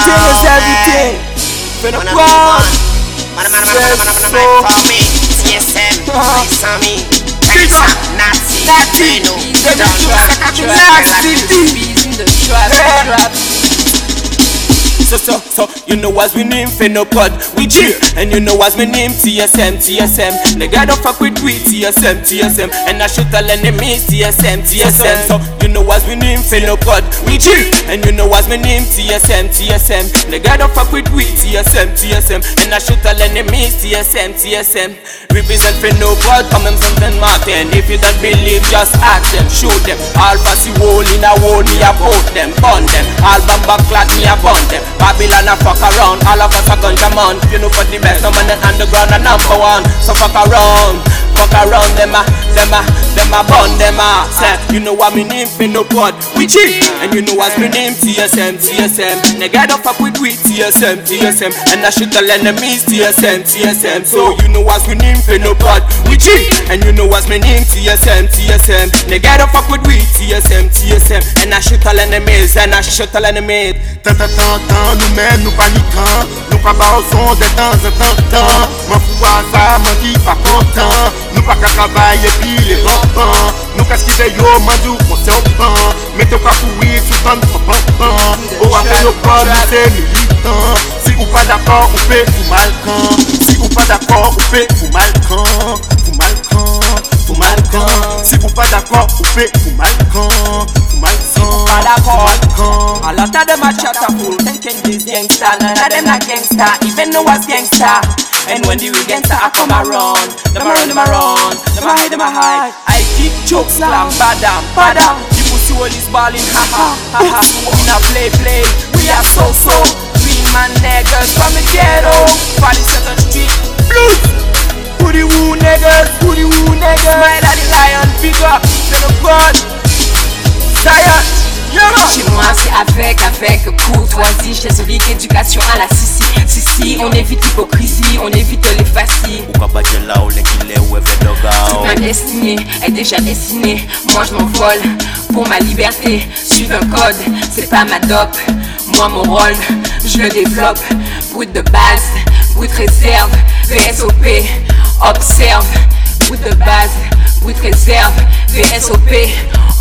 Everything is everything. Finna Wanna proud. Mana mana mana mana mana mana So- call me TSM Ah. Sami Diva. Nazi Nazi. Beno They be Don't trap, trap, trap, trap, nasty trap. beat. Bees in the trap, Yeah. trap. So, so, so, you know what's my name, Pheno Prod, we G And you know what's my name, TSM, TSM Nigga don't fuck with we, TSM, TSM And I should tell enemies, TSM, TSM So, you know what's my name, Pheno Prod, we G And you know what's my name, TSM, TSM Nigga don't fuck with we, TSM, TSM And I should tell enemies, TSM, TSM Represent Pheno Prod, come and something Martin If you don't believe, just ask them, show them All passy wall in a wall, me about them, burn them All bamba clat, me a burn them Babylon a fuck around, all of us a ganja man. You know for the best, no man in underground a number one. So fuck around, fuck around them a, them a, them a burn them a. Say, you know what me name, Pheno Prod, we G And you know what's me name, TSM, TSM Nigga don't fuck with we, TSM, TSM And I should tell enemies, TSM, TSM So you know what's me name, Pheno Prod, we G And you know what's my name, TSM, TSM Nigga don't fuck with we, TSM, TSM And I shoot all enemies, and I shoot all enemies. Tan tan tan tan, nou men nou panikan Nou pa ba ou son de tan zan tan tan Man fou a za, man ki pa kontan Nou pa ka travay epi le rampan Nou ka skive yo, man djou kon se opan Mete ou ka koui, sou tan nou pa panpan Ou a fe yo pa, nou se militan Si ou pa d'akor, ou pe fou malkan Si ou pa d'akor, ou pe fou malkan Fou malkan, fou malkan Si ou pa d'akor, ou pe fou malkan Fou malkan, pas d'accord. fou malkan A lot of them a chat a fool, thinking this gangsta. None of them not gangsta, even know what's gangsta. And when the real gangsta a come around, them a run, them a run, them a hide, them a hide. I keep jokes, slam, badam, badam. The pussy hole is balling, ha ha ha ha. We not play play, we are so so. Chez moi, c'est avec, avec courtoisie. Chez celui éducation à la sissi. Si, si, on évite l'hypocrisie, on évite les facis. ulekile uweve doga Ma destinée est déjà destinée. Moi, je m'envole pour ma liberté. Suivre un code, c'est pas ma dope. Moi, mon rôle, je le développe. Brut de base, brut réserve. VSOP, observe. Brut de base, brut réserve. SOP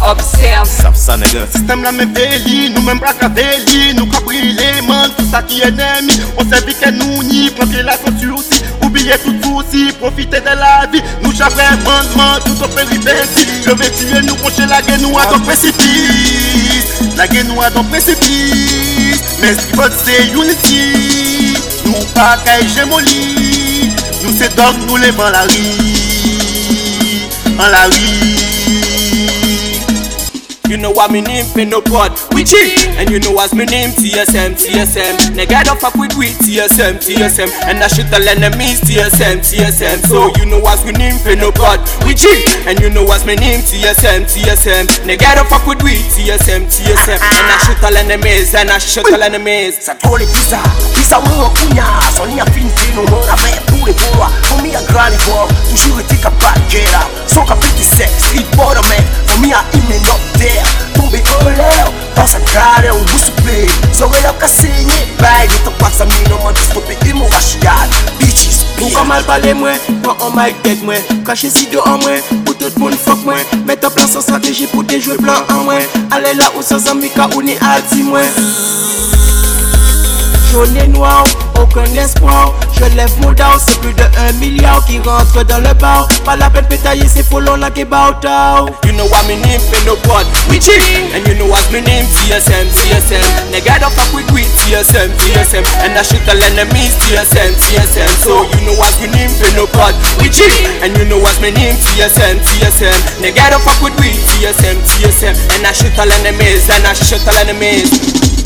Observe. Sap sa nega. Sistem la men veli Nou men brak aveli Nou kapri leman Tout sa ki enemi On sevi ke nou ni Plantre la son sursi Oubliye tout souci Profite de la vi. Nou chavre bandman Tout an peripeci Je ve tue nou konche la gen nou adon precipice. La gen nou adon precipice. Men skibot se unity Nou pa ka hegemoni Nou se dok nou leman la ri An la ri. You know what me name, Pheno Prod, we G And you know what's my name, TSM, TSM Nigga don't fuck with we, TSM, TSM And I should tell enemies, TSM, TSM So you know what's my name, Pheno Prod, we G And you know what's my name, TSM, TSM Nigga don't fuck with we, TSM, TSM And I should tell enemies, and I should tell enemies Satole pisa, pisa wewe kunya Sonia fintino, mona vea pure Famia grani boa, toujours été capable Gera, son capiti sex, street border man Famia ime not there Tumbe Konsagrada é o Lucifer Sou eu que assinei Pai, eu tô passa mim Não mando stop e mo rachiado Bitches, Mwen kon mal pale mwen, mwen an mic dead mwen Kache zidyo an mwen, pou tout moun fok mwen Met an plan san strategi pou te jwe plan an mwen Ale la ou san zan mi ka ou ni alti mwen Jaune et noir, aucun espoir Je lève mon down, c'est plus de 1 milliard qui rentre dans le bar Pas la peine pétailler, c'est follow like about out You know what me name, Pheno Prod, we G And you know what's my name, TSM, TSM Nigga don't fuck with we, TSM, TSM And I shoot all enemies, TSM, TSM So you know what's my name, Pheno Prod, we G And you know what's my name, TSM, TSM Nigga don't fuck with we, TSM, TSM And I shoot all enemies, and I shoot all enemies